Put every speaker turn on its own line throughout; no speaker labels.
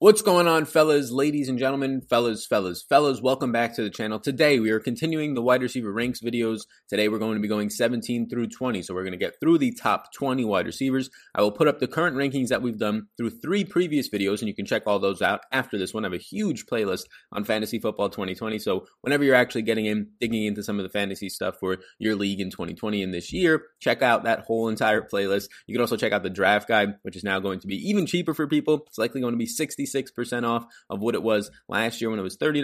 What's going on, fellas, ladies and gentlemen, fellas, fellas, fellas? Welcome back to the channel. Today, we are continuing the wide receiver ranks videos. Today, we're going to be going 17 through 20. So, we're going to get through the top 20 wide receivers. I will put up the current rankings that we've done through three previous videos, and you can check all those out after this one. I have a huge playlist on Fantasy Football 2020. So, whenever you're actually getting in, digging into some of the fantasy stuff for your league in 2020 and this year, check out that whole entire playlist. You can also check out the draft guide, which is now going to be even cheaper for people. It's likely going to be 60 66% off of what it was last year when it was $30.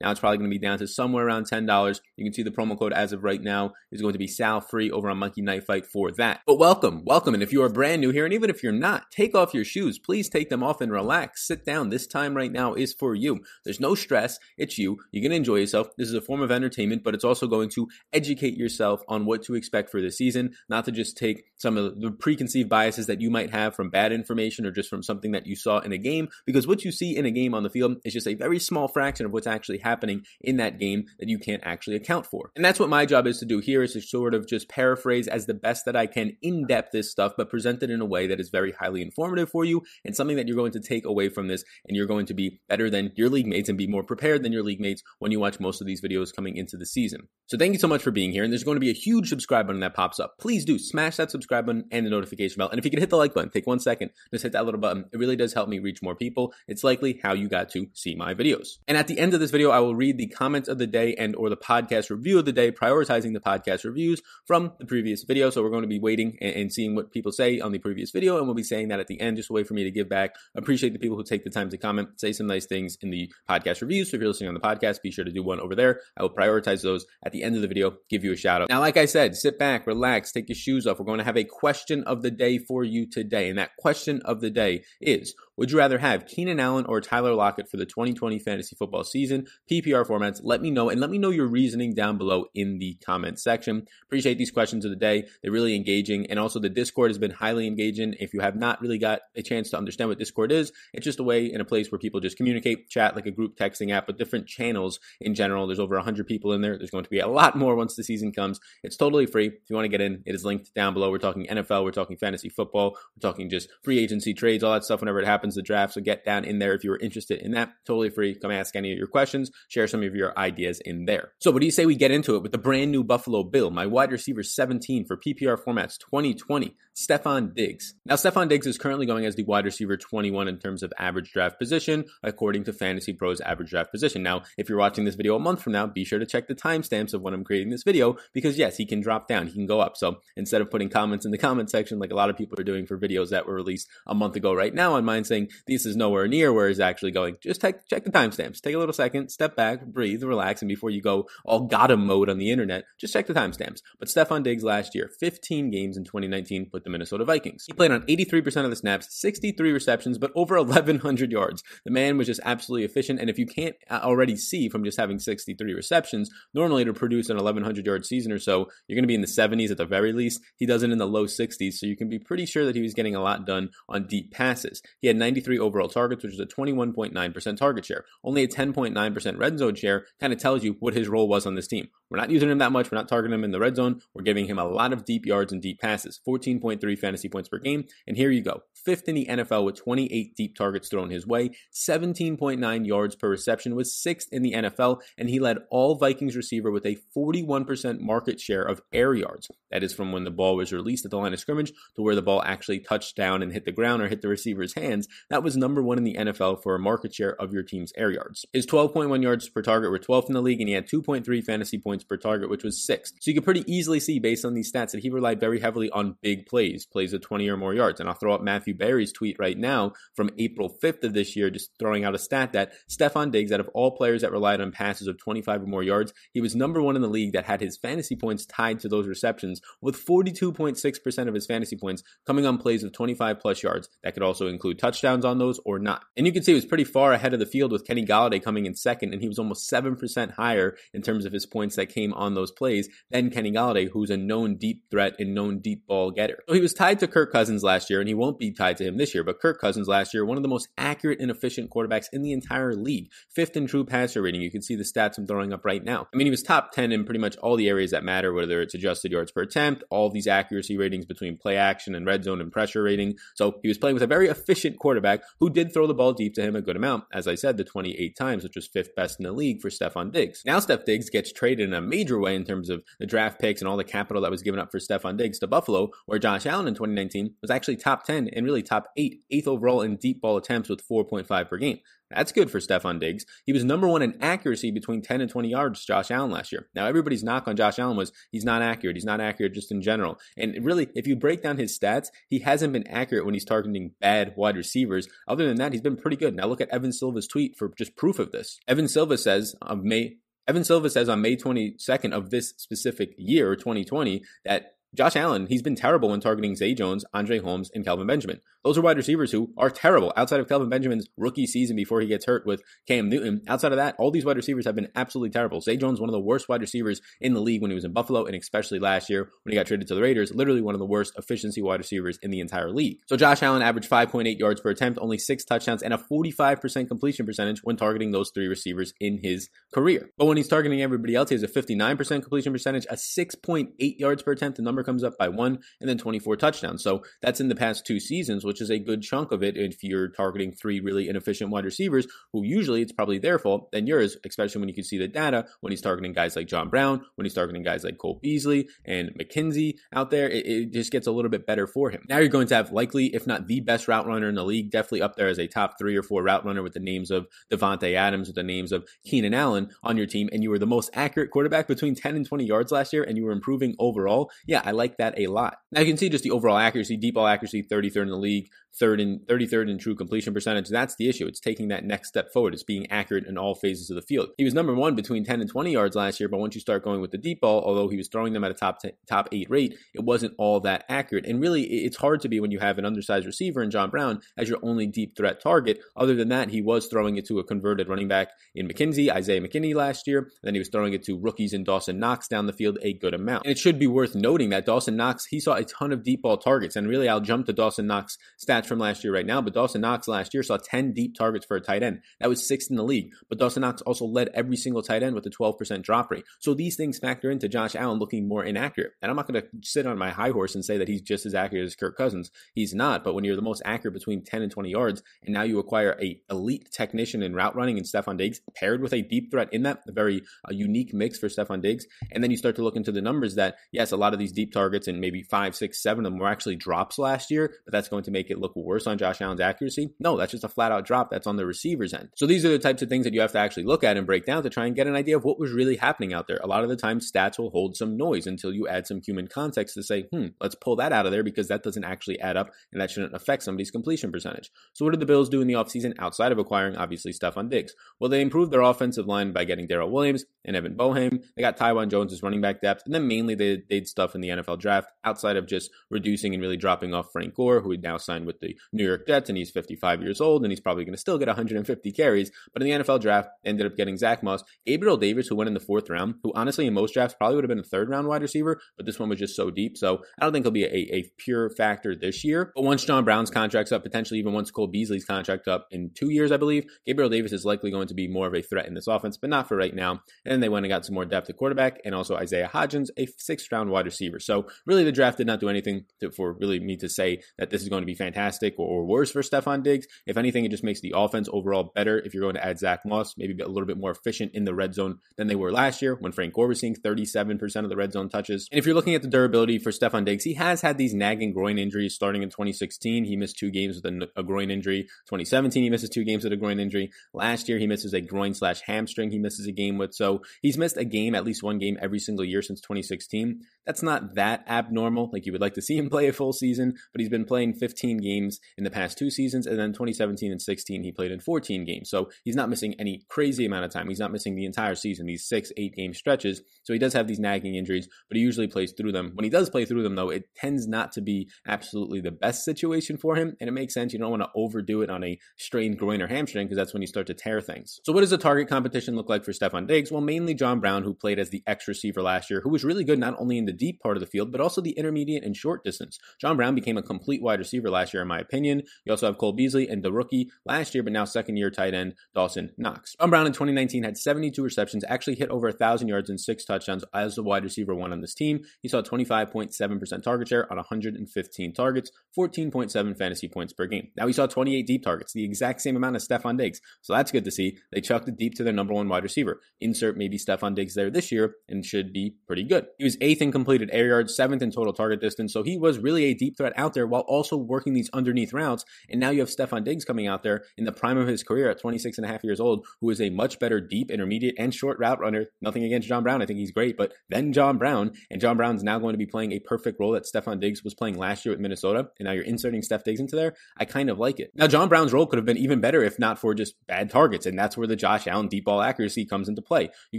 Now it's probably going to be down to somewhere around $10. You can see the promo code as of right now is going to be Sal free over on Monkey Knife Fight for that. But welcome, welcome. And if you are brand new here, and even if you're not, take off your shoes. Please take them off and relax. Sit down. This time right now is for you. There's no stress. It's you. You're going to enjoy yourself. This is a form of entertainment, but it's also going to educate yourself on what to expect for the season, not to just take some of the preconceived biases that you might have from bad information or just from something that you saw in a game, because what you see in a game on the field is just a very small fraction of what's actually happening in that game that you can't actually account for. And that's what my job is to do here is to sort of just paraphrase as the best that I can in depth this stuff, but present it in a way that is very highly informative for you and something that you're going to take away from this and you're going to be better than your league mates and be more prepared than your league mates when you watch most of these videos coming into the season. So thank you so much for being here. And there's going to be a huge subscribe button that pops up. Please do smash that subscribe button and the notification bell. And if you could hit the like button, take one second, just hit that little button. It really does help me reach more people. It's likely how you got to see my videos. And at the end of this video, I will read the comments of the day and or the podcast review of the day, prioritizing the podcast reviews from the previous video. So we're going to be waiting and, seeing what people say on the previous video, and we'll be saying that at the end, just a way for me to give back. Appreciate the people who take the time to comment, say some nice things in the podcast reviews. So if you're listening on the podcast, be sure to do one over there. I will prioritize those at the end of the video, give you a shout out. Now, like I said, sit back, relax, take your shoes off. We're going to have a question of the day for you today. And that question of the day is Would you rather have Allen or Tyler Lockett for the 2020 fantasy football season, PPR formats. Let me know and let me know your reasoning down below in the comment section. Appreciate these questions of the day. They're really engaging. And also, the Discord has been highly engaging. If you have not really got a chance to understand what Discord is, it's just a way and a place where people just communicate, chat like a group texting app, but different channels in general. There's over 100 people in there. There's going to be a lot more once the season comes. It's totally free. If you want to get in, it is linked down below. We're talking NFL, we're talking fantasy football, we're talking just free agency trades, all that stuff whenever it happens, the draft. So get down in there if you're interested in that. Totally free. Come ask any of your questions, share some of your ideas in there. So, what do you say we get into it with the brand new Buffalo Bill, my wide receiver 17 for PPR formats 2020, Stefon Diggs. Now, Stefon Diggs is currently going as the wide receiver 21 in terms of average draft position, according to Fantasy Pros average draft position. Now, if you're watching this video a month from now, be sure to check the timestamps of when I'm creating this video because, yes, he can drop down, he can go up. So, instead of putting comments in the comment section like a lot of people are doing for videos that were released a month ago right now on mine saying this is nowhere near where he's actually going, just check, check the timestamps. Take a little second, step back, breathe, relax, and before you go all got him mode on the internet, just check the timestamps. But Stefon Diggs last year, 15 games in 2019 with the Minnesota Vikings. He played on 83% of the snaps, 63 receptions, but over 1,100 yards. The man was just absolutely efficient. And if you can't uh, already see from just having 63 receptions, normally to produce an 1,100 yard season or so, you're going to be in the 70s at the very least. He does it in the low 60s, so you can be pretty sure that he was getting a lot done on deep passes. He had 93 overall targets, which is a 21.9% target share. Only a 10.9% red zone share kind of tells you what his role was on this team. We're not using him that much. We're not targeting him in the red zone. We're giving him a lot of deep yards and deep passes, 14.3 fantasy points per game. And here you go. Fifth in the NFL with 28 deep targets thrown his way, 17.9 yards per reception, was sixth in the NFL, and he led all Vikings receiver with a 41% market share of air yards. That is from when the ball was released at the line of scrimmage to where the ball actually touched down and hit the ground or hit the receiver's hands. That was number one in the NFL for a market share of your team's air yards. His 12.1 yards per target were 12th in the league, and he had 2.3 fantasy points per target, which was sixth. So you could pretty easily see, based on these stats, that he relied very heavily on big plays, plays of 20 or more yards. And I'll throw up Matthew Berry's tweet right now from April 5th of this year, just throwing out a stat that Stefon Diggs, out of all players that relied on passes of 25 or more yards, he was number one in the league that had his fantasy points tied to those receptions, with 42.6% of his fantasy points coming on plays of 25 plus yards. That could also include touchdowns on those or not. And you can see he was pretty far ahead of the field with Kenny Golladay coming in second, and he was almost 7% higher in terms of his points that that came on those plays than Kenny Golladay, who's a known deep threat and known deep ball getter. So he was tied to Kirk Cousins last year, and he won't be tied to him this year. But Kirk Cousins last year, one of the most accurate and efficient quarterbacks in the entire league, fifth in true passer rating. You can see the stats I'm throwing up right now. I mean, he was top 10 in pretty much all the areas that matter, whether it's adjusted yards per attempt, all these accuracy ratings between play action and red zone and pressure rating. So he was playing with a very efficient quarterback who did throw the ball deep to him a good amount. As I said, the 28 times, which was fifth best in the league for Stefon Diggs. Now Steph Diggs gets traded in a major way in terms of the draft picks and all the capital that was given up for Stefon Diggs to Buffalo, where Josh Allen in 2019 was actually top 10 and really top eight, eighth overall in deep ball attempts with 4.5 per game. That's good for Stefon Diggs. He was number one in accuracy between 10 and 20 yards, Josh Allen last year. Now, everybody's knock on Josh Allen was he's not accurate. He's not accurate just in general. And really, if you break down his stats, he hasn't been accurate when he's targeting bad wide receivers. Other than that, he's been pretty good. Now, look at Evan Silva's tweet for just proof of this. Evan Silva says of May. Evan Silva says on May 22nd of this specific year, 2020, that Josh Allen, he's been terrible when targeting Zay Jones, Andre Holmes, and Kelvin Benjamin. Those are wide receivers who are terrible outside of Kelvin Benjamin's rookie season before he gets hurt with Cam Newton. Outside of that, all these wide receivers have been absolutely terrible. Zay Jones, one of the worst wide receivers in the league when he was in Buffalo, and especially last year when he got traded to the Raiders, literally one of the worst efficiency wide receivers in the entire league. So Josh Allen averaged 5.8 yards per attempt, only six touchdowns, and a 45% completion percentage when targeting those three receivers in his career. But when he's targeting everybody else, he has a 59% completion percentage, a 6.8 yards per attempt. The number comes up by one, and then 24 touchdowns. So that's in the past two seasons, which is a good chunk of it if you're targeting three really inefficient wide receivers who usually it's probably their fault than yours, especially when you can see the data when he's targeting guys like John Brown, when he's targeting guys like Cole Beasley and McKenzie out there. It, it just gets a little bit better for him. Now you're going to have likely, if not the best route runner in the league, definitely up there as a top three or four route runner with the names of Davante Adams, with the names of Keenan Allen on your team, and you were the most accurate quarterback between 10 and 20 yards last year, and you were improving overall. Yeah, I like that a lot. Now you can see just the overall accuracy, deep ball accuracy, 33rd in the league, third and 33rd in true completion percentage. That's the issue. It's taking that next step forward. It's being accurate in all phases of the field. He was number one between 10 and 20 yards last year, but once you start going with the deep ball, although he was throwing them at a top t- top eight rate, it wasn't all that accurate. And really, it's hard to be when you have an undersized receiver in John Brown as your only deep threat target. Other than that, he was throwing it to a converted running back in McKenzie, Isaiah McKenzie last year. Then he was throwing it to rookies in Dawson Knox down the field a good amount. And it should be worth noting that Dawson Knox, he saw a ton of deep ball targets. And really, I'll jump to Dawson Knox stats from last year right now but Dawson Knox last year saw 10 deep targets for a tight end. That was sixth in the league. But Dawson Knox also led every single tight end with a 12% drop rate. So these things factor into Josh Allen looking more inaccurate. And I'm not going to sit on my high horse and say that he's just as accurate as Kirk Cousins. He's not. But when you're the most accurate between 10 and 20 yards, and now you acquire a elite technician in route running and Stefon Diggs paired with a deep threat in that, a very uh, unique mix for Stefon Diggs. And then you start to look into the numbers that, yes, a lot of these deep targets and maybe five, six, seven of them were actually drops last year, but that's going to make it look worse on Josh Allen's accuracy? No, that's just a flat out drop that's on the receiver's end. So these are the types of things that you have to actually look at and break down to try and get an idea of what was really happening out there. A lot of the time, stats will hold some noise until you add some human context to say, hmm, let's pull that out of there because that doesn't actually add up and that shouldn't affect somebody's completion percentage. So what did the Bills do in the offseason outside of acquiring, obviously, Stefon Diggs? Well, they improved their offensive line by getting Daryl Williams and Evan Boehm. They got Taiwan Jones as running back depth, and then mainly they did stuff in the NFL draft outside of just reducing and really dropping off Frank Gore, who had now signed with the New York Jets, and he's 55 years old, and he's probably going to still get 150 carries. But in the NFL draft, ended up getting Zach Moss, Gabriel Davis, who went in the fourth round, who honestly in most drafts probably would have been a third round wide receiver, but this one was just so deep. So I don't think he'll be a, a pure factor this year. But once John Brown's contract's up, potentially even once Cole Beasley's contract up in two years, I believe, Gabriel Davis is likely going to be more of a threat in this offense, but not for right now. And they went and got some more depth at quarterback, and also Isaiah Hodgins, a sixth round wide receiver. So really, the draft did not do anything to, for really me to say that this is going to be fantastic or, or worse for Stefon Diggs. If anything, it just makes the offense overall better if you're going to add Zach Moss, maybe a little bit more efficient in the red zone than they were last year when Frank Gore was seeing 37% of the red zone touches. And if you're looking at the durability for Stefon Diggs, he has had these nagging groin injuries starting in 2016. He missed two games with a, a groin injury. 2017, he misses two games with a groin injury. Last year, he misses a groin slash hamstring he misses a game with. So he's missed a game, at least one game every single year since 2016. That's not that abnormal. Like you would like to see him play a full season, but he's been playing 15 games games in the past two seasons, and then 2017 and 16 he played in 14 games. So he's not missing any crazy amount of time. He's not missing the entire season, these six, eight game stretches. So he does have these nagging injuries, but he usually plays through them. When he does play through them, though, it tends not to be absolutely the best situation for him, and it makes sense. You don't want to overdo it on a strained groin or hamstring because that's when you start to tear things. So what does the target competition look like for Stefon Diggs? Well, mainly John Brown, who played as the X receiver last year, who was really good not only in the deep part of the field, but also the intermediate and short distance. John Brown became a complete wide receiver last year, in my opinion. You also have Cole Beasley and the rookie last year, but now second year tight end Dawson Knox. John Brown in 2019 had 72 receptions, actually hit over 1,000 yards and six touchdowns as the wide receiver one on this team. He saw 25.7% target share on 115 targets, 14.7 fantasy points per game. Now he saw 28 deep targets, the exact same amount as Stefon Diggs. So that's good to see. They chucked it deep to their number one wide receiver. Insert maybe Stefon Diggs there this year and should be pretty good. He was eighth in completed air yards, seventh in total target distance. So he was really a deep threat out there while also working these underneath routes. And now you have Stefon Diggs coming out there in the prime of his career at 26 and a half years old, who is a much better deep, intermediate, and short route runner. Nothing against John Brown. I think he's great, but then John Brown. And John Brown's now going to be playing a perfect role that Stefon Diggs was playing last year with Minnesota. And now you're inserting Steph Diggs into there. I kind of like it. Now, John Brown's role could have been even better if not for just bad targets. And that's where the Josh Allen deep ball accuracy comes into play. You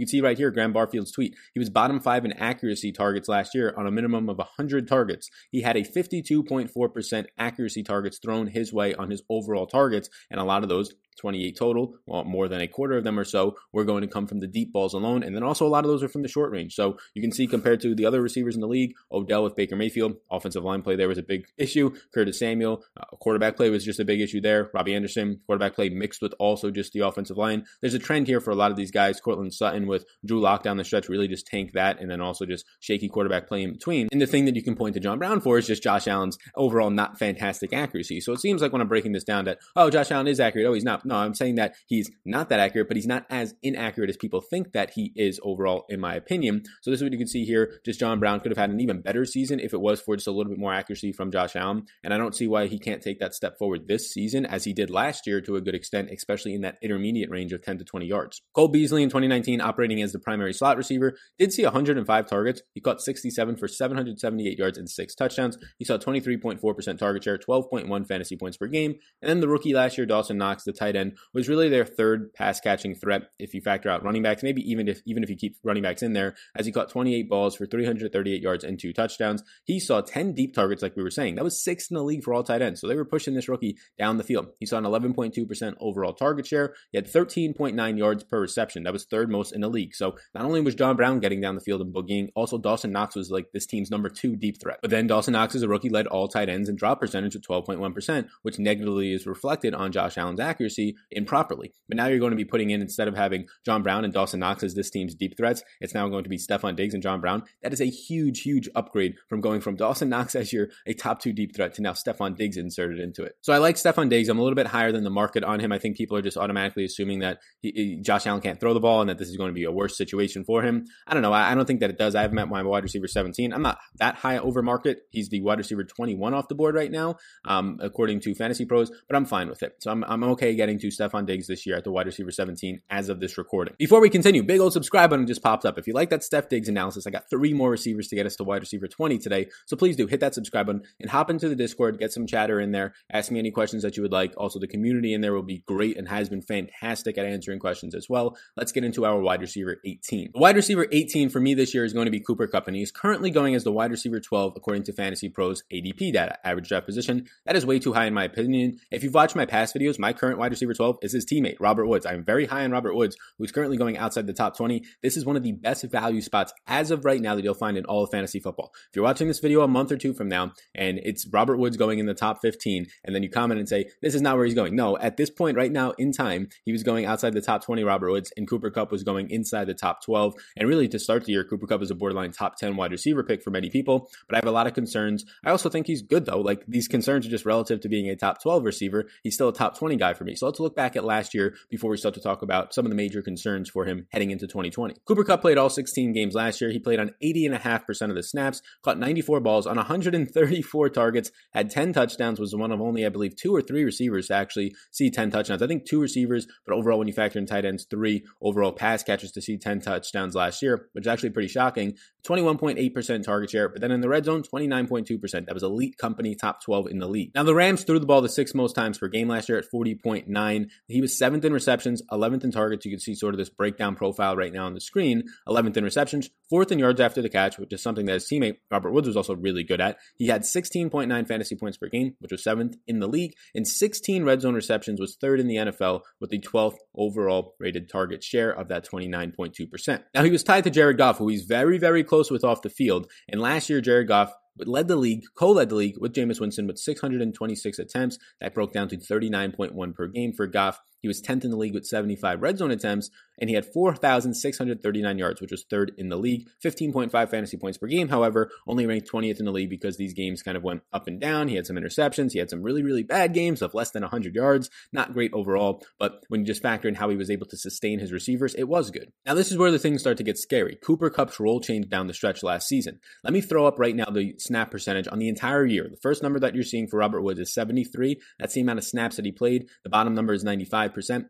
can see right here, Graham Barfield's tweet. He was bottom five in accuracy targets last year on a minimum of 100 targets. He had a 52.4% accuracy targets thrown his way on his overall targets, and a lot of those 28 total. Well, more than a quarter of them or so were going to come from the deep balls alone. And then also a lot of those are from the short range. So you can see compared to the other receivers in the league, Odell with Baker Mayfield, offensive line play there was a big issue. Curtis Samuel, uh, quarterback play was just a big issue there. Robbie Anderson, quarterback play mixed with also just the offensive line. There's a trend here for a lot of these guys. Courtland Sutton with Drew Lock down the stretch really just tank that. And then also just shaky quarterback play in between. And the thing that you can point to John Brown for is just Josh Allen's overall not fantastic accuracy. So it seems like when I'm breaking this down that, oh, Josh Allen is accurate. Oh, he's not. No, I'm saying that he's not that accurate, but he's not as inaccurate as people think that he is overall, in my opinion. So this is what you can see here. Just John Brown could have had an even better season if it was for just a little bit more accuracy from Josh Allen. And I don't see why he can't take that step forward this season as he did last year to a good extent, especially in that intermediate range of 10 to 20 yards. Cole Beasley in 2019 operating as the primary slot receiver did see 105 targets. He caught 67 for 778 yards and six touchdowns. He saw 23.4% target share, 12.1 fantasy points per game. And then the rookie last year, Dawson Knox, the tight end, was really their third pass catching threat if you factor out running backs, maybe even if even if you keep running backs in there, as he caught 28 balls for 338 yards and two touchdowns. He saw 10 deep targets, like we were saying. That was sixth in the league for all tight ends. So they were pushing this rookie down the field. He saw an 11.2% overall target share. He had 13.9 yards per reception. That was third most in the league. So not only was John Brown getting down the field and boogieing, also Dawson Knox was like this team's number two deep threat. But then Dawson Knox is a rookie led all tight ends in drop percentage of 12.1%, which negatively is reflected on Josh Allen's accuracy improperly. But now you're going to be putting in instead of having John Brown and Dawson Knox as this team's deep threats, it's now going to be Stefon Diggs and John Brown. That is a huge, huge upgrade from going from Dawson Knox as your a top two deep threat to now Stefon Diggs inserted into it. So I like Stefon Diggs. I'm a little bit higher than the market on him. I think people are just automatically assuming that he, he, Josh Allen can't throw the ball and that this is going to be a worse situation for him. I don't know. I, I don't think that it does. I have met my wide receiver 17. I'm not that high over market. He's the wide receiver 21 off the board right now, um, according to Fantasy Pros, but I'm fine with it. So I'm, I'm okay getting to Stefon Diggs this year at the wide receiver 17 as of this recording. Before we continue, big old subscribe button just popped up. If you like that Steph Diggs analysis, I got three more receivers to get us to wide receiver 20 today. So please do hit that subscribe button and hop into the Discord, get some chatter in there, ask me any questions that you would like. Also, the community in there will be great and has been fantastic at answering questions as well. Let's get into our wide receiver 18. The wide receiver 18 for me this year is going to be Cooper Kupp, and he's currently going as the wide receiver 12 according to Fantasy Pros ADP data, average draft position. That is way too high in my opinion. If you've watched my past videos, my current wide receiver 12 is his teammate, Robert Woods. I'm very high on Robert Woods, who's currently going outside the top 20. This is one of the best value spots as of right now that you'll find in all of fantasy football. If you're watching this video a month or two from now and it's Robert Woods going in the top 15, and then you comment and say, this is not where he's going. No, at this point right now in time, he was going outside the top 20 Robert Woods, and Cooper Kupp was going inside the top 12. And really, to start the year, Cooper Kupp is a borderline top 10 wide receiver pick for many people, but I have a lot of concerns. I also think he's good, though. Like, these concerns are just relative to being a top 12 receiver. He's still a top 20 guy for me. So let's look back at last year before we start to talk about some of the major concerns for him heading into 2020. Cooper Kupp played all 16 games last year. He played on 80.5% of the snaps, caught 94 balls on 134 targets, had 10 touchdowns, was one of only, I believe, two or three receivers to actually see 10 touchdowns. I think two receivers, but overall, when you factor in tight ends, three overall pass catchers to see 10 touchdowns last year, which is actually pretty shocking. 21.8% target share, but then in the red zone, 29.2%. That was elite company, top 12 in the league. Now, the Rams threw the ball the sixth most times per game last year at 40.9. He was seventh in receptions, 11th in targets. You can see sort of this breakdown profile right now on the screen. 11th in receptions, fourth in yards after the catch, which is something that his teammate Robert Woods was also really good at. He had 16.9 fantasy points per game, which was seventh in the league, and 16 red zone receptions was third in the NFL with the 12th overall rated target share of that 29.2%. Now, he was tied to Jared Goff, who he's very, very close with off the field. And last year, Jared Goff led the league, co-led the league with Jameis Winston with 626 attempts. That broke down to 39.1 per game for Goff. He was 10th in the league with 75 red zone attempts, and he had 4,639 yards, which was third in the league. 15.5 fantasy points per game, however, only ranked 20th in the league because these games kind of went up and down. He had some interceptions. He had some really, really bad games of less than 100 yards. Not great overall, but when you just factor in how he was able to sustain his receivers, it was good. Now, this is where the things start to get scary. Cooper Kupp's role changed down the stretch last season. Let me throw up right now the snap percentage on the entire year. The first number that you're seeing for Robert Woods is 73. That's the amount of snaps that he played. The bottom number is 95%.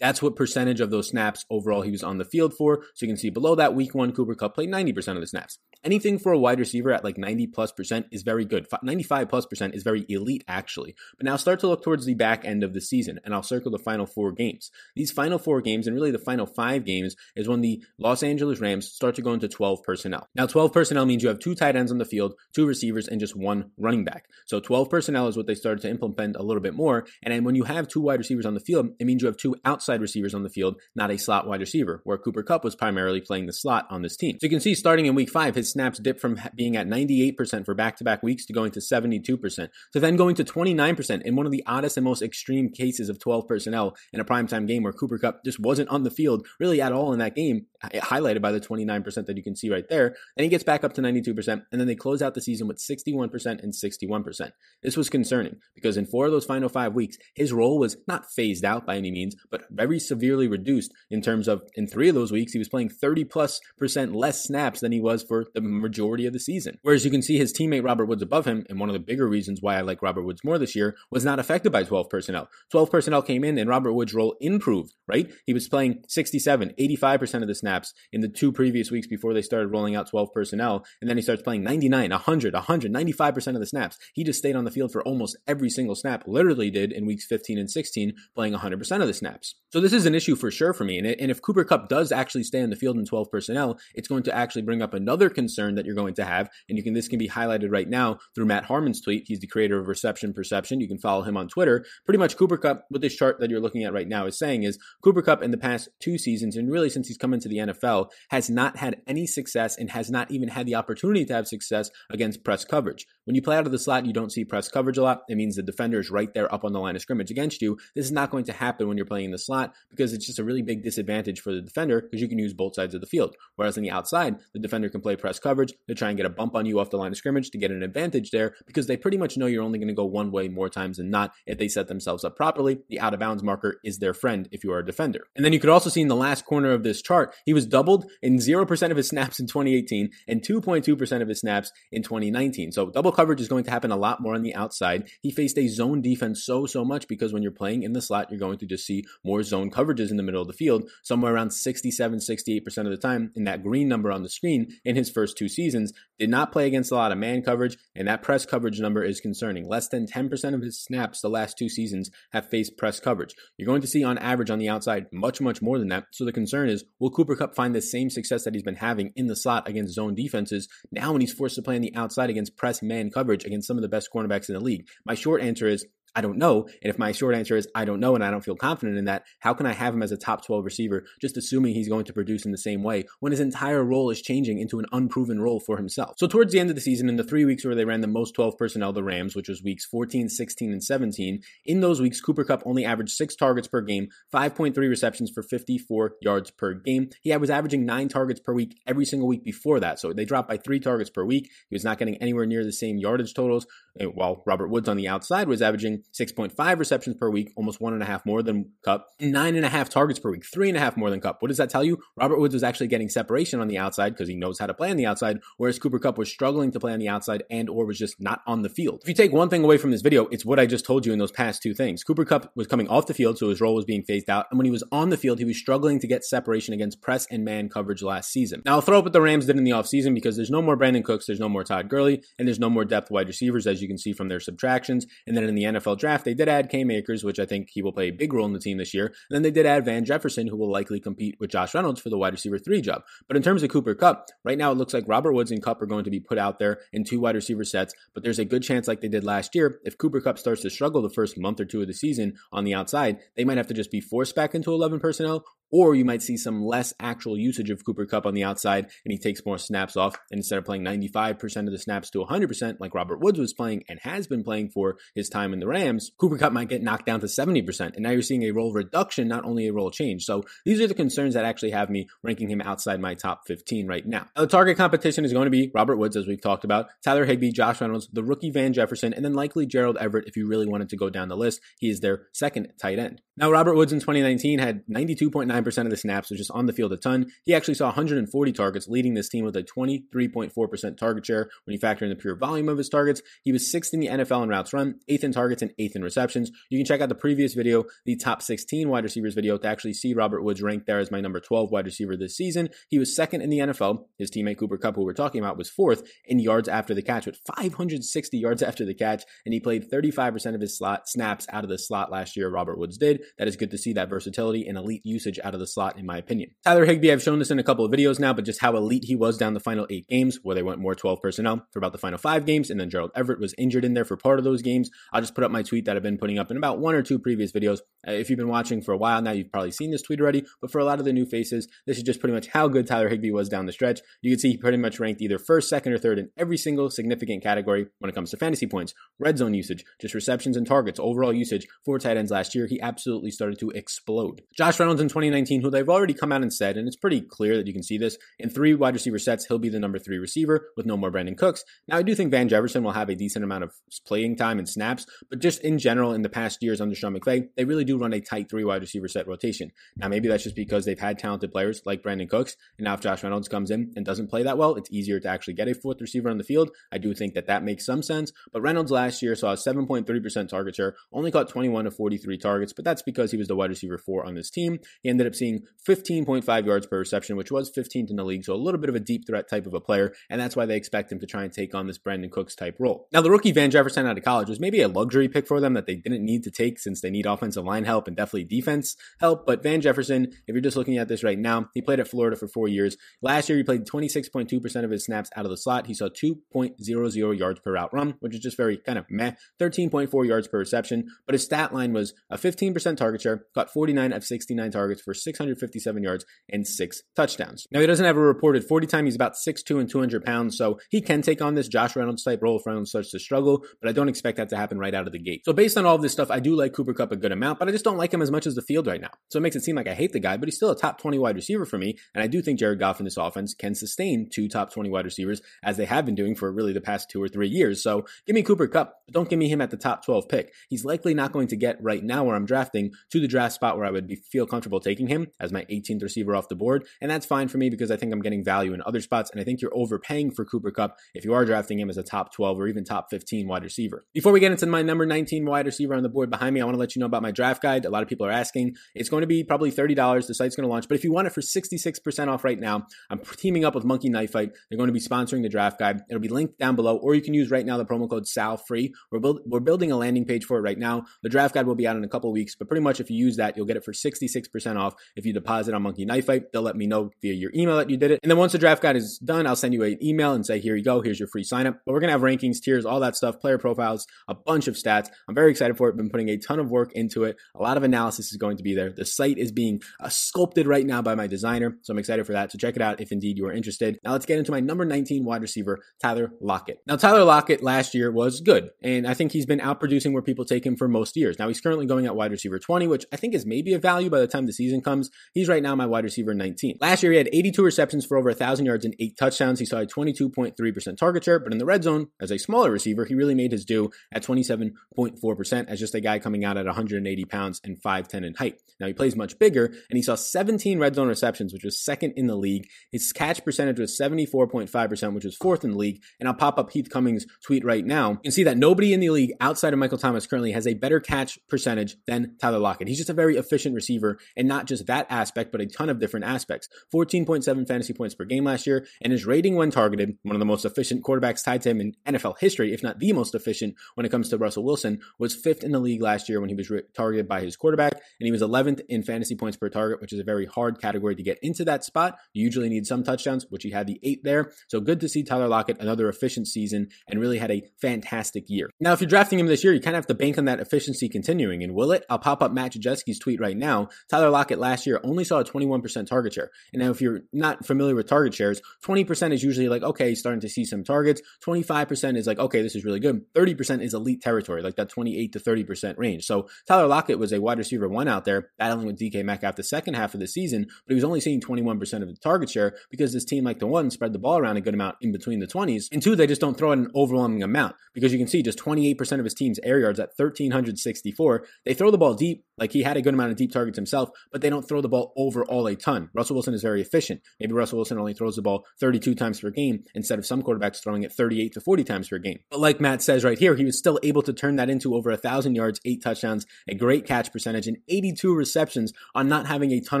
That's what percentage of those snaps overall he was on the field for. So you can see below that, week one, Cooper Kupp played 90% of the snaps. Anything for a wide receiver at like 90 plus percent is very good. 95 plus percent is very elite, actually. But now start to look towards the back end of the season, and I'll circle the final four games. These final four games, and really the final five games, is when the Los Angeles Rams start to go into 12 personnel. Now, 12 personnel means you have two tight ends on the field, two receivers, and just one running back. So 12 personnel is what they started to implement a little bit more. And when you have two wide receivers on the field, it means you have two outside receivers on the field, not a slot wide receiver, where Cooper Kupp was primarily playing the slot on this team. So you can see starting in week five, his snaps dipped from being at 98% for back to back weeks to going to 72%, to then going to 29% in one of the oddest and most extreme cases of 12 personnel in a primetime game where Cooper Kupp just wasn't on the field really at all in that game, highlighted by the 29% that you can see right there. And he gets back up to 92%, and then they close out the season with 61% and 61%. This was concerning because in four of those final five weeks, his role was not phased out by any means, but very severely reduced in terms of in three of those weeks, he was playing 30 plus percent less snaps than he was for the majority of the season. Whereas you can see his teammate Robert Woods above him, and one of the bigger reasons why I like Robert Woods more this year was not affected by 12 personnel. 12 personnel came in and Robert Woods' role improved, right? He was playing 67, 85% of the snaps in the two previous weeks before they started rolling out 12 personnel. And then he starts playing 99, 100, 100, 95% of the snaps. He just stayed on the field for almost every single snap, literally did in weeks 15 and 16, playing 100% of the snaps. So this is an issue for sure for me. And, and if Cooper Kupp does actually stay on the field in 12 personnel, it's going to actually bring up another concern that you're going to have. And you can this can be highlighted right now through Matt Harmon's tweet. He's the creator of Reception Perception. You can follow him on Twitter. Pretty much Cooper Kupp, what this chart that you're looking at right now is saying is Cooper Kupp in the past two seasons, and really since he's come into the NFL, has not had any success and has not even had the opportunity to have success against press coverage. When you play out of the slot, you don't see press coverage a lot. It means the defender is right there up on the line of scrimmage against you. This is not going to happen when you're playing in the slot because it's just a really big disadvantage for the defender because you can use both sides of the field. Whereas on the outside, the defender can play press coverage to try and get a bump on you off the line of scrimmage to get an advantage there because they pretty much know you're only going to go one way more times than not if they set themselves up properly. The out of bounds marker is their friend if you are a defender. And then you could also see in the last corner of this chart, he was doubled in 0% of his snaps in 2018 and 2.2% of his snaps in 2019. So double coverage is going to happen a lot more on the outside. He faced a zone defense so, so much because when you're playing in the slot, you're going to just see more zone coverages in the middle of the field, somewhere around 67, 68% of the time in that green number on the screen in his first two seasons. Did not play against a lot of man coverage, and that press coverage number is concerning. Less than 10% of his snaps the last two seasons have faced press coverage. You're going to see on average on the outside much, much more than that. So the concern is, will Cooper Kupp find the same success that he's been having in the slot against zone defenses now when he's forced to play on the outside against press man coverage against some of the best cornerbacks in the league? My short answer is I don't know. And if my short answer is I don't know and I don't feel confident in that, how can I have him as a top 12 receiver just assuming he's going to produce in the same way when his entire role is changing into an unproven role for himself? So towards the end of the season, in the three weeks where they ran the most 12 personnel, the Rams, which was weeks 14, 16, and 17, in those weeks, Cooper Kupp only averaged six targets per game, 5.3 receptions for 54 yards per game. He was averaging nine targets per week every single week before that. So they dropped by three targets per week. He was not getting anywhere near the same yardage totals, while Robert Woods on the outside was averaging getting 6.5 receptions per week, almost one and a half more than Kupp, nine and a half targets per week, three and a half more than Kupp. What does that tell you? Robert Woods was actually getting separation on the outside because he knows how to play on the outside, whereas Cooper Kupp was struggling to play on the outside and or was just not on the field. If you take one thing away from this video, it's what I just told you in those past two things. Cooper Kupp was coming off the field, so his role was being phased out, and when he was on the field, he was struggling to get separation against press and man coverage last season. Now I'll throw up what the Rams did in the offseason because there's no more Brandin Cooks, there's no more Todd Gurley, and there's no more depth wide receivers, as you can see from their subtractions. And then in the NFL draft, they did add Cam Akers, which I think he will play a big role in the team this year. And then they did add Van Jefferson, who will likely compete with Josh Reynolds for the wide receiver three job. But in terms of Cooper Kupp, right now it looks like Robert Woods and Kupp are going to be put out there in two wide receiver sets. But there's a good chance, like they did last year, if Cooper Kupp starts to struggle the first month or two of the season on the outside, they might have to just be forced back into 11 personnel or you might see some less actual usage of Cooper Kupp on the outside and he takes more snaps off. And instead of playing 95% of the snaps to 100%, like Robert Woods was playing and has been playing for his time in the Rams, Cooper Kupp might get knocked down to 70%. And now you're seeing a role reduction, not only a role change. So these are the concerns that actually have me ranking him outside my top 15 right now. the target competition is going to be Robert Woods, as we've talked about, Tyler Higbee, Josh Reynolds, the rookie Van Jefferson, and then likely Gerald Everett if you really wanted to go down the list. He is their second tight end. Now, Robert Woods in 2019 had 92.9% of the snaps, which is on the field a ton. He actually saw 140 targets, leading this team with a 23.4% target share when you factor in the pure volume of his targets. He was sixth in the NFL in routes run, eighth in targets, and eighth in receptions. You can check out the previous video, the top 16 wide receivers video, to actually see Robert Woods ranked there as my number 12 wide receiver this season. He was second in the NFL. His teammate Cooper Kupp, who we're talking about, was fourth in yards after the catch with 560 yards after the catch, and he played 35% of his slot snaps out of the slot last year. Robert Woods did. That is good to see that versatility and elite usage out of the slot, in my opinion. Tyler Higbee, I've shown this in a couple of videos now, but just how elite he was down the final eight games, where they went more 12 personnel for about the final five games, and then Gerald Everett was injured in there for part of those games. I'll just put up my tweet that I've been putting up in about one or two previous videos. Uh, if you've been watching for a while now, you've probably seen this tweet already, but for a lot of the new faces, this is just pretty much how good Tyler Higbee was down the stretch. You can see he pretty much ranked either first, second, or third in every single significant category when it comes to fantasy points, red zone usage, just receptions and targets, overall usage for tight ends last year. He absolutely started to explode. Josh Reynolds in 2019, who they've already come out and said, and it's pretty clear that you can see this, in three wide receiver sets, he'll be the number three receiver with no more Brandin Cooks. Now, I do think Van Jefferson will have a decent amount of playing time and snaps, but just in general, in the past years under Sean McVay, they really do run a tight three wide receiver set rotation. Now, maybe that's just because they've had talented players like Brandin Cooks, and now if Josh Reynolds comes in and doesn't play that well, it's easier to actually get a fourth receiver on the field. I do think that that makes some sense, but Reynolds last year saw a 7.3% target share, only caught 21 of 43 targets, but that's because he was the wide receiver four on this team. He ended up seeing 15.5 yards per reception, which was 15th in the league, so a little bit of a deep threat type of a player, and that's why they expect him to try and take on this Brandin Cooks type role. Now, the rookie Van Jefferson out of college was maybe a luxury pick for them that they didn't need to take since they need offensive line help and definitely defense help. But Van Jefferson, if you're just looking at this right now, he played at Florida for four years. Last year, he played 26.2% of his snaps out of the slot. He saw 2.00 yards per route run, which is just very kind of meh, 13.4 yards per reception. But his stat line was a 15% target share, got 49 of 69 targets for 657 yards and six touchdowns. Now, he doesn't have a reported 40 time. He's about 6'2 and 200 pounds, so he can take on this Josh Reynolds type role if Reynolds starts to struggle, but I don't expect that to happen right out of the gate. So, based on all of this stuff, I do like Cooper Kupp a good amount, but I just don't like him as much as the field right now. So, it makes it seem like I hate the guy, but he's still a top 20 wide receiver for me, and I do think Jared Goff in this offense can sustain two top 20 wide receivers as they have been doing for really the past two or three years. So, give me Cooper Kupp, but don't give me him at the top 12 pick. He's likely not going to get right now where I'm drafting to the draft spot where I would be, feel comfortable taking him as my 18th receiver off the board, and that's fine for me because I think I'm getting value in other spots, and I think you're overpaying for Cooper Kupp if you are drafting him as a top 12 or even top 15 wide receiver. Before we get into my number 19 wide receiver on the board behind me, I want to let you know about my draft guide. A lot of people are asking. It's going to be probably $30. The site's going to launch, but if you want it for 66% off right now, I'm teaming up with Monkey Knife Fight. They're going to be sponsoring the draft guide. It'll be linked down below, or you can use right now the promo code SALFREE. We're, build, we're building a landing page for it right now. The draft guide will be out in a couple weeks, but pretty much if you use that, you'll get it for 66% off. If you deposit on Monkey Knife Fight, they'll let me know via your email that you did it. And then once the draft guide is done, I'll send you an email and say, here you go, here's your free sign up. But we're going to have rankings, tiers, all that stuff, player profiles, a bunch of stats. I'm very excited for it. Been putting a ton of work into it. A lot of analysis is going to be there. The site is being uh, sculpted right now by my designer. So I'm excited for that. So check it out if indeed you are interested. Now let's get into my number 19 wide receiver, Tyler Lockett. Now, Tyler Lockett last year was good. And I think he's been outproducing where people take him for most years. Now he's currently going at wide receiver 20, which I think is maybe a value by the time the season comes, he's right now my wide receiver 19. Last year, he had 82 receptions for over 1,000 yards and eight touchdowns. He saw a 22.3% target share, but in the red zone, as a smaller receiver, he really made his due at 27.4% as just a guy coming out at 180 pounds and 5'10 in height. Now, he plays much bigger, and he saw 17 red zone receptions, which was second in the league. His catch percentage was 74.5%, which was fourth in the league. And I'll pop up Heath Cummings' tweet right now. You can see that nobody in the league outside of Michael Thomas currently has a better catch percentage than Tyler Lockett. He's just a very efficient receiver, and not just that aspect, but a ton of different aspects. 14.7 fantasy points per game last year, and his rating when targeted, one of the most efficient quarterbacks tied to him in NFL history, if not the most efficient when it comes to Russell Wilson, was fifth in the league last year when he was re- targeted by his quarterback, and he was 11th in fantasy points per target, which is a very hard category to get into that spot. You usually need some touchdowns, which he had the eight there. So good to see Tyler Lockett another efficient season and really had a fantastic year. Now, if you're drafting him this year, you kind of have to bank on that efficiency continuing. And will it? I'll pop up Matt Jajeski's tweet right now. Tyler Lockett last year only saw a 21% target share. And now, if you're not familiar with target shares, 20% is usually like, okay, starting to see some targets. 25% is like, okay, this is really good. 30% is elite territory, like that 28 to 30% range. So Tyler Lockett was a wide receiver one out there battling with DK Metcalf the second half of the season, but he was only seeing 21% of the target share because this team, like the one, spread the ball around a good amount in between the 20s. And two, they just don't throw an overwhelming amount because you can see just 28% of his team's air yards at 1,364. They throw the ball deep, like he had a good amount of deep targets himself, but they don't throw the ball overall a ton. Russell Wilson is very efficient. Maybe Russell Wilson only throws the ball 32 times per game instead of some quarterbacks throwing it 38 to 40 times per game. But like Matt says right here, he was still able to turn that into over a thousand yards, eight touchdowns, a great catch percentage, and 82 receptions on not having a ton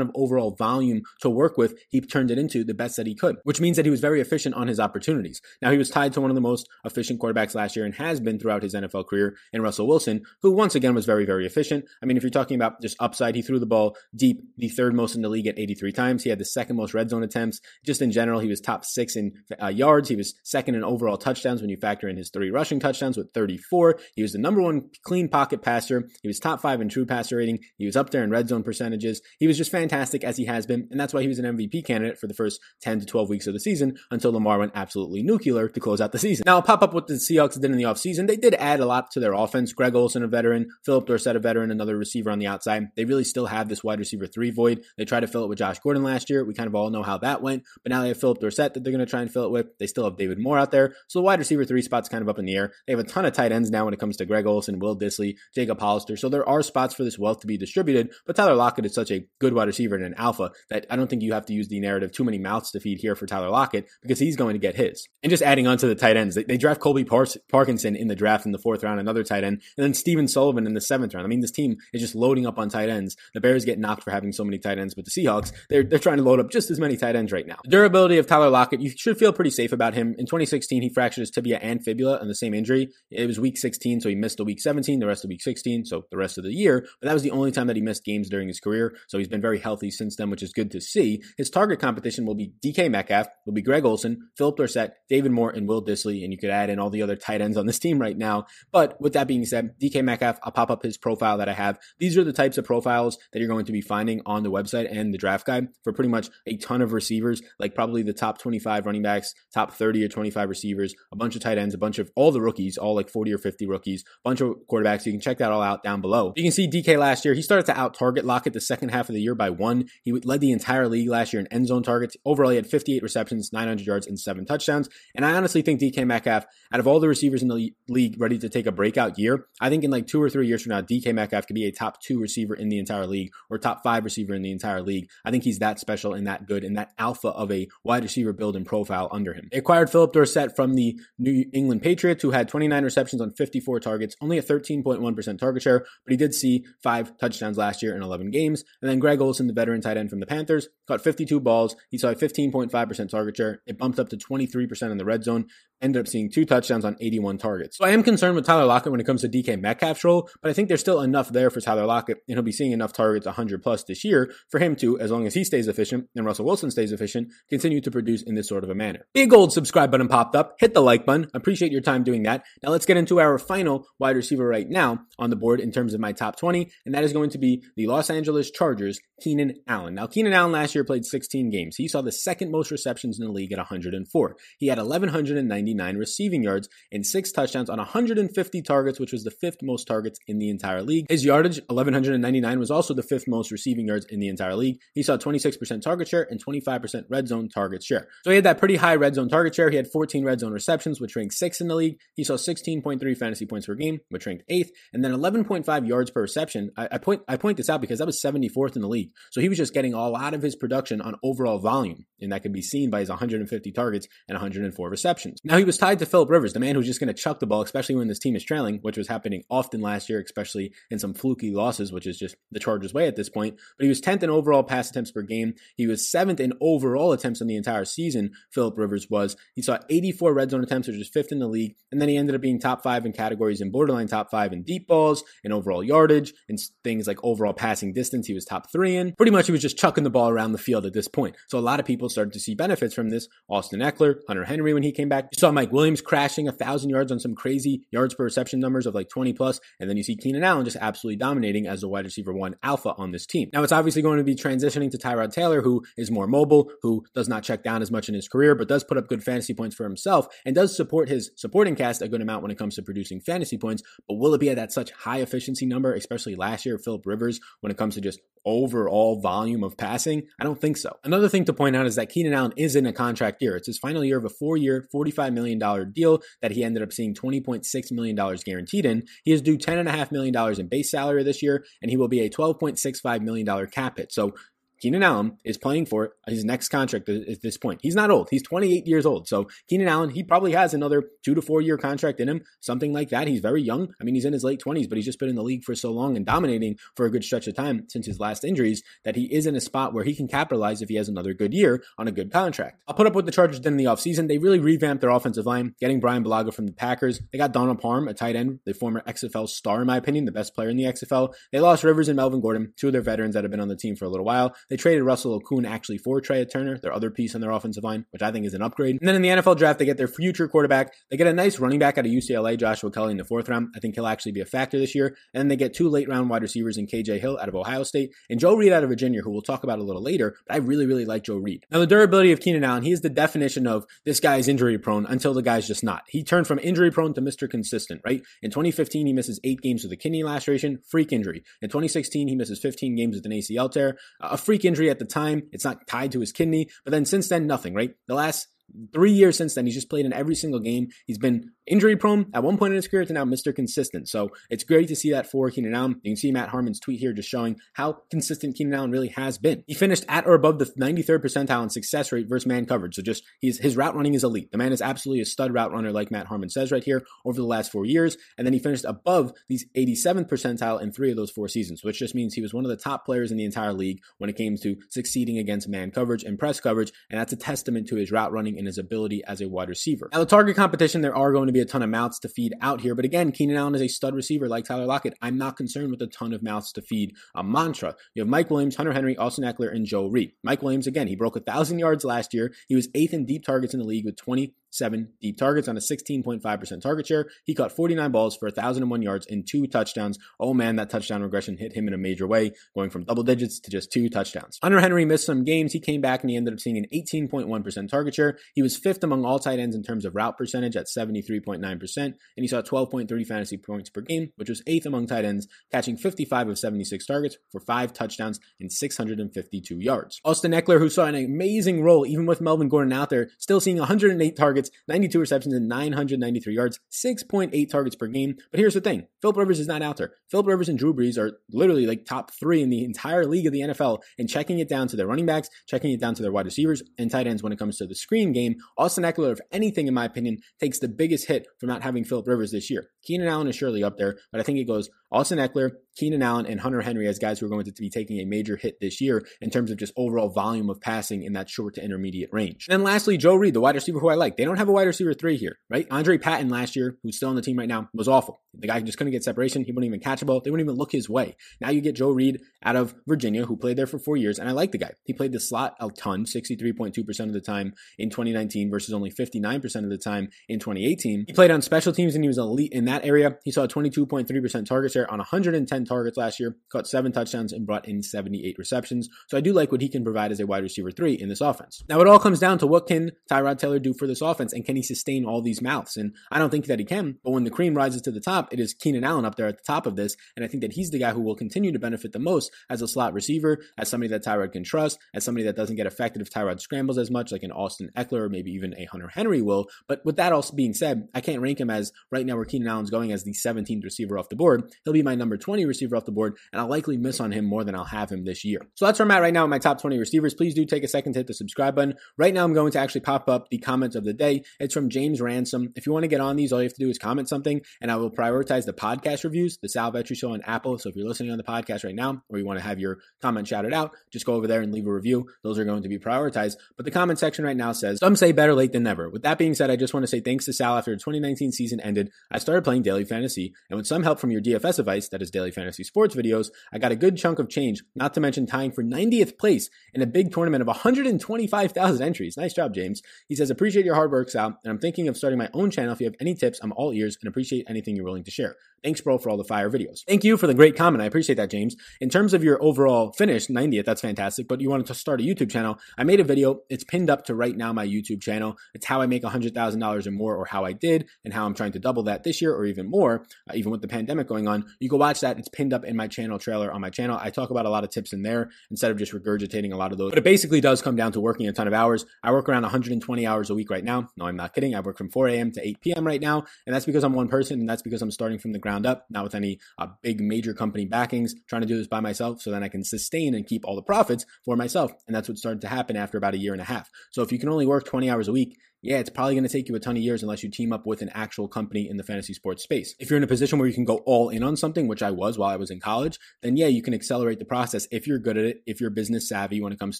of overall volume to work with. He turned it into the best that he could, which means that he was very efficient on his opportunities. Now he was tied to one of the most efficient quarterbacks last year and has been throughout his NFL career in Russell Wilson, who once again was very, very efficient. I mean, if you're talking about just upside, he threw the ball deep, the third most in the league at 83 times. He had the second most red zone attempts. Just in general, he was top six in uh, yards. He was second in overall touchdowns when you factor in his three rushing touchdowns with 34. He was the number one clean pocket passer. He was top five in true passer rating. He was up there in red zone percentages. He was just fantastic as he has been. And that's why he was an MVP candidate for the first 10 to 12 weeks of the season until Lamar went absolutely nuclear to close out the season. Now, I'll pop up what the Seahawks did in the offseason. They did add a lot to their offense. Greg Olsen, a veteran, Phillip Dorsett, a veteran, another receiver on the outside. They really still have this wide receiver three void. They tried to fill it with Josh Gordon last year. We kind of all know how that went, but now they have Phillip Dorsett that they're going to try and fill it with. They still have David Moore out there. So the wide receiver three spot's kind of up in the air. They have a ton of tight ends now when it comes to Greg Olsen, Will Dissly, Jacob Hollister. So there are spots for this wealth to be distributed, but Tyler Lockett is such a good wide receiver and an alpha that I don't think you have to use the narrative too many mouths to feed here for Tyler Lockett because he's going to get his. And just adding on to the tight ends, they, they draft Colby Parkinson in the draft in the fourth round, another tight end, and then Stephen Sullivan in the seventh round. I mean, this team is just loading up on tight ends. The Bears get knocked for having so many tight ends, but the Seahawks, they're, they're trying to load up just as many tight ends right now. Durability of Tyler Lockett, you should feel pretty safe about him. In 2016, he fractured his tibia and fibula on the same injury. It was week 16, so he missed the week 17, the rest of week 16, so the rest of the year. But that was the only time that he missed games during his career. So he's been very healthy since then, which is good to see. His target competition will be DK Metcalf, will be Greg Olsen, Phillip Dorsett, David Moore, and Will Dissly. And you could add in all the other tight ends on this team right now. But with that being said, DK Metcalf, I'll pop up his profile that I have. These are the types of profiles that you're going to be finding on the website and the draft guide for pretty much a ton of receivers, like probably the top 25 running backs, top 30 or 25 receivers, a bunch of tight ends, a bunch of all the rookies, all like 40 or 50 rookies, a bunch of quarterbacks. You can check that all out down below. You can see DK last year, he started to out target Lockett the second half of the year by one. He led the entire league last year in end zone targets. Overall, he had 58 receptions, 900 yards, and seven touchdowns. And I honestly think DK Metcalf, out of all the receivers in the league ready to take a breakout year, I think in like two or three years from now, DK Metcalf could be a top two receiver in the entire league or top five receiver in the entire league. I think he's that special and that good and that alpha of a wide receiver build and profile under him. They acquired Phillip Dorsett from the New England Patriots, who had 29 receptions on 54 targets, only a 13.1% target share, but he did see five touchdowns last year in 11 games. And then Greg Olsen, the veteran tight end from the Panthers, caught 52 balls. He saw a 15.5% target share. It bumped up to 23% in the red zone ended up seeing two touchdowns on 81 targets. So I am concerned with Tyler Lockett when it comes to DK Metcalf's role, but I think there's still enough there for Tyler Lockett, and he'll be seeing enough targets 100 plus this year for him to, as long as he stays efficient and Russell Wilson stays efficient, continue to produce in this sort of a manner. Big old subscribe button popped up. Hit the like button. Appreciate your time doing that. Now let's get into our final wide receiver right now on the board in terms of my top 20, and that is going to be the Los Angeles Chargers, Keenan Allen. Now, Keenan Allen last year played 16 games. He saw the second most receptions in the league at 104. He had 1,190 1,199 receiving yards and six touchdowns on 150 targets, which was the fifth most targets in the entire league. His yardage, 1,199, was also the fifth most receiving yards in the entire league. He saw 26% target share and 25% red zone target share. So he had that pretty high red zone target share. He had 14 red zone receptions, which ranked sixth in the league. He saw 16.3 fantasy points per game, which ranked eighth, and then 11.5 yards per reception. I, I point I point this out because that was 74th in the league. So he was just getting all out of his production on overall volume, and that can be seen by his 150 targets and 104 receptions. Now he was tied to Philip Rivers, the man who's just going to chuck the ball, especially when this team is trailing, which was happening often last year, especially in some fluky losses, which is just the Chargers' way at this point. But he was 10th in overall pass attempts per game. He was seventh in overall attempts in the entire season. Philip Rivers was. He saw 84 red zone attempts, which was fifth in the league, and then he ended up being top five in categories in borderline top five in deep balls, and overall yardage, and things like overall passing distance. He was top three in. Pretty much, he was just chucking the ball around the field at this point. So a lot of people started to see benefits from this. Austin Ekeler, Hunter Henry when he came back. You saw Mike Williams crashing a thousand yards on some crazy yards per reception numbers of like 20 plus, and then you see Keenan Allen just absolutely dominating as the wide receiver one alpha on this team. Now it's obviously going to be transitioning to Tyrod Taylor, who is more mobile, who does not check down as much in his career, but does put up good fantasy points for himself and does support his supporting cast a good amount when it comes to producing fantasy points. But will it be at that such high efficiency number, especially last year, Philip Rivers, when it comes to just overall volume of passing? I don't think so. Another thing to point out is that Keenan Allen is in a contract year. It's his final year of a four year, $45 million deal that he ended up seeing $20.6 million guaranteed in. He is due $10.5 million in base salary this year, and he will be a $12.65 million cap hit. So Keenan Allen is playing for his next contract at this point. He's not old. He's 28 years old. So Keenan Allen, he probably has another two to four year contract in him, something like that. He's very young. I mean, he's in his late 20s, but he's just been in the league for so long and dominating for a good stretch of time since his last injuries that he is in a spot where he can capitalize if he has another good year on a good contract. I'll put up what the Chargers did in the offseason. They really revamped their offensive line, getting Brian Bulaga from the Packers. They got Donald Parham, a tight end, the former XFL star, in my opinion, the best player in the XFL. They lost Rivers and Melvin Gordon, two of their veterans that have been on the team for a little while. They traded Russell Okung actually for Trai Turner, their other piece on their offensive line, which I think is an upgrade. And then in the NFL draft, they get their future quarterback. They get a nice running back out of UCLA, Joshua Kelly, in the fourth round. I think he'll actually be a factor this year. And then they get two late round wide receivers in KJ Hill out of Ohio State and Joe Reed out of Virginia, who we'll talk about a little later. But I really, really like Joe Reed. Now, the durability of Keenan Allen, he is the definition of this guy's injury prone until the guy's just not. He turned from injury prone to Mr. Consistent, right? In 2015, he misses eight games with a kidney laceration, freak injury. In 2016, he misses 15 games with an ACL tear, a freak injury at the time. It's not tied to his kidney. But then since then, nothing, right? The last three years since then, he's just played in every single game. He's been injury prone at one point in his career to now Mr. Consistent. So it's great to see that for Keenan Allen. You can see Matt Harmon's tweet here just showing how consistent Keenan Allen really has been. He finished at or above the 93rd percentile in success rate versus man coverage. So just he's, his route running is elite. The man is absolutely a stud route runner, like Matt Harmon says right here, over the last four years. And then he finished above these 87th percentile in three of those four seasons, which just means he was one of the top players in the entire league when it came to succeeding against man coverage and press coverage. And that's a testament to his route running his ability as a wide receiver. Now, the target competition, there are going to be a ton of mouths to feed out here. But again, Keenan Allen is a stud receiver like Tyler Lockett. I'm not concerned with a ton of mouths to feed a mantra. You have Mike Williams, Hunter Henry, Austin Ekeler, and Joe Reed. Mike Williams, again, he broke a thousand yards last year. He was eighth in deep targets in the league with 20 seven deep targets on a 16.5% target share. He caught 49 balls for 1,001 yards and two touchdowns. Oh man, that touchdown regression hit him in a major way, going from double digits to just two touchdowns. Hunter Henry missed some games. He came back and he ended up seeing an 18.1% target share. He was fifth among all tight ends in terms of route percentage at 73.9%, and he saw 12.3 fantasy points per game, which was eighth among tight ends, catching 55 of 76 targets for five touchdowns and 652 yards. Austin Ekeler, who saw an amazing role even with Melvin Gordon out there, still seeing 108 targets targets, 92 receptions, and 993 yards, 6.8 targets per game. But here's the thing Philip Rivers is not out there. Philip Rivers and Drew Brees are literally like top three in the entire league of the NFL, and checking it down to their running backs, checking it down to their wide receivers and tight ends when it comes to the screen game. Austin Ekeler, if anything, in my opinion, takes the biggest hit from not having Philip Rivers this year. Keenan Allen is surely up there, but I think it goes Austin Ekeler, Keenan Allen, and Hunter Henry as guys who are going to be taking a major hit this year in terms of just overall volume of passing in that short to intermediate range. And then lastly, Joe Reed, the wide receiver who I like. They don't have a wide receiver three here, right? Andre Patton last year, who's still on the team right now, was awful. The guy just couldn't get separation. He wouldn't even catch a ball. They wouldn't even look his way. Now you get Joe Reed out of Virginia, who played there for four years, and I like the guy. He played the slot a ton, 63.2% of the time in 2019 versus only 59% of the time in 2018. He played on special teams and he was elite in that area, he saw a 22.3% target share on 110 targets last year, caught seven touchdowns, and brought in 78 receptions. So I do like what he can provide as a wide receiver three in this offense. Now, it all comes down to what can Tyrod Taylor do for this offense, and can he sustain all these mouths? And I don't think that he can, but when the cream rises to the top, it is Keenan Allen up there at the top of this, and I think that he's the guy who will continue to benefit the most as a slot receiver, as somebody that Tyrod can trust, as somebody that doesn't get affected if Tyrod scrambles as much, like an Austin Ekeler or maybe even a Hunter Henry will. But with that also being said, I can't rank him as right now where Keenan Allen's going as the 17th receiver off the board. He'll be my number 20 receiver off the board, and I'll likely miss on him more than I'll have him this year. So that's where I'm at right now in my top 20 receivers. Please do take a second to hit the subscribe button. Right now, I'm going to actually pop up the comments of the day. It's from James Ransom. If you want to get on these, all you have to do is comment something, and I will prioritize the podcast reviews, the Sal Vetri Show on Apple. So if you're listening on the podcast right now, or you want to have your comment shouted out, just go over there and leave a review. Those are going to be prioritized. But the comment section right now says, Some say better late than never. With that being said, I just want to say thanks to Sal after the 2019 season ended. I started playing daily fantasy, and with some help from your DFS advice, that is daily fantasy sports videos, I got a good chunk of change, not to mention tying for 90th place in a big tournament of 125,000 entries. Nice job, James. He says, Appreciate your hard work, Sal, and I'm thinking of starting my own channel. If you have any tips, I'm all ears and appreciate anything you're willing to share. Thanks, bro, for all the fire videos. Thank you for the great comment. I appreciate that, James. In terms of your overall finish, 90th, that's fantastic, but you wanted to start a YouTube channel. I made a video. It's pinned up to right now my YouTube channel. It's how I make $100,000 or more, or how I did, and how I'm trying to double that this year or even more, uh, even with the pandemic going on. You can watch that. It's pinned up in my channel trailer on my channel. I talk about a lot of tips in there instead of just regurgitating a lot of those. But it basically does come down to working a ton of hours. I work around 120 hours a week right now. No, I'm not kidding. I work from 4 a.m. to 8 p.m. right now, and that's because I'm one person, and that's because I'm starting from the ground up, not with any uh, big major company backings, trying to do this by myself so then I can sustain and keep all the profits for myself. And that's what started to happen after about a year and a half. So if you can only work 20 hours a week, yeah, it's probably going to take you a ton of years unless you team up with an actual company in the fantasy sports space. If you're in a position where you can go all in on something, which I was while I was in college, then yeah, you can accelerate the process if you're good at it, if you're business savvy when it comes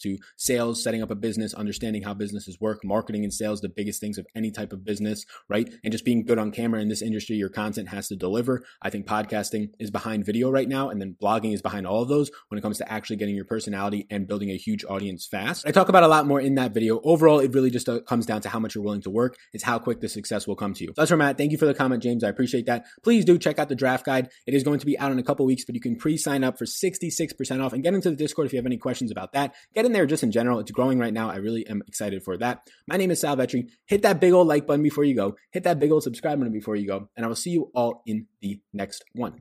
to sales, setting up a business, understanding how businesses work, marketing and sales, the biggest things of any type of business, right? And just being good on camera in this industry, your content has to deliver. I think podcasting is behind video right now, and then blogging is behind all of those when it comes to actually getting your personality and building a huge audience fast. I talk about a lot more in that video. Overall, it really just uh, comes down to how much you're willing to work. It's how quick the success will come to you. So that's where I'm at. Thank you for the comment, James. I appreciate that. Please do check out the draft guide. It is going to be out in a couple weeks, but you can pre-sign up for 66% off and get into the Discord if you have any questions about that. Get in there just in general. It's growing right now. I really am excited for that. My name is Sal Vetri. Hit that big old like button before you go. Hit that big old subscribe button before you go. And I will see you all in the next one.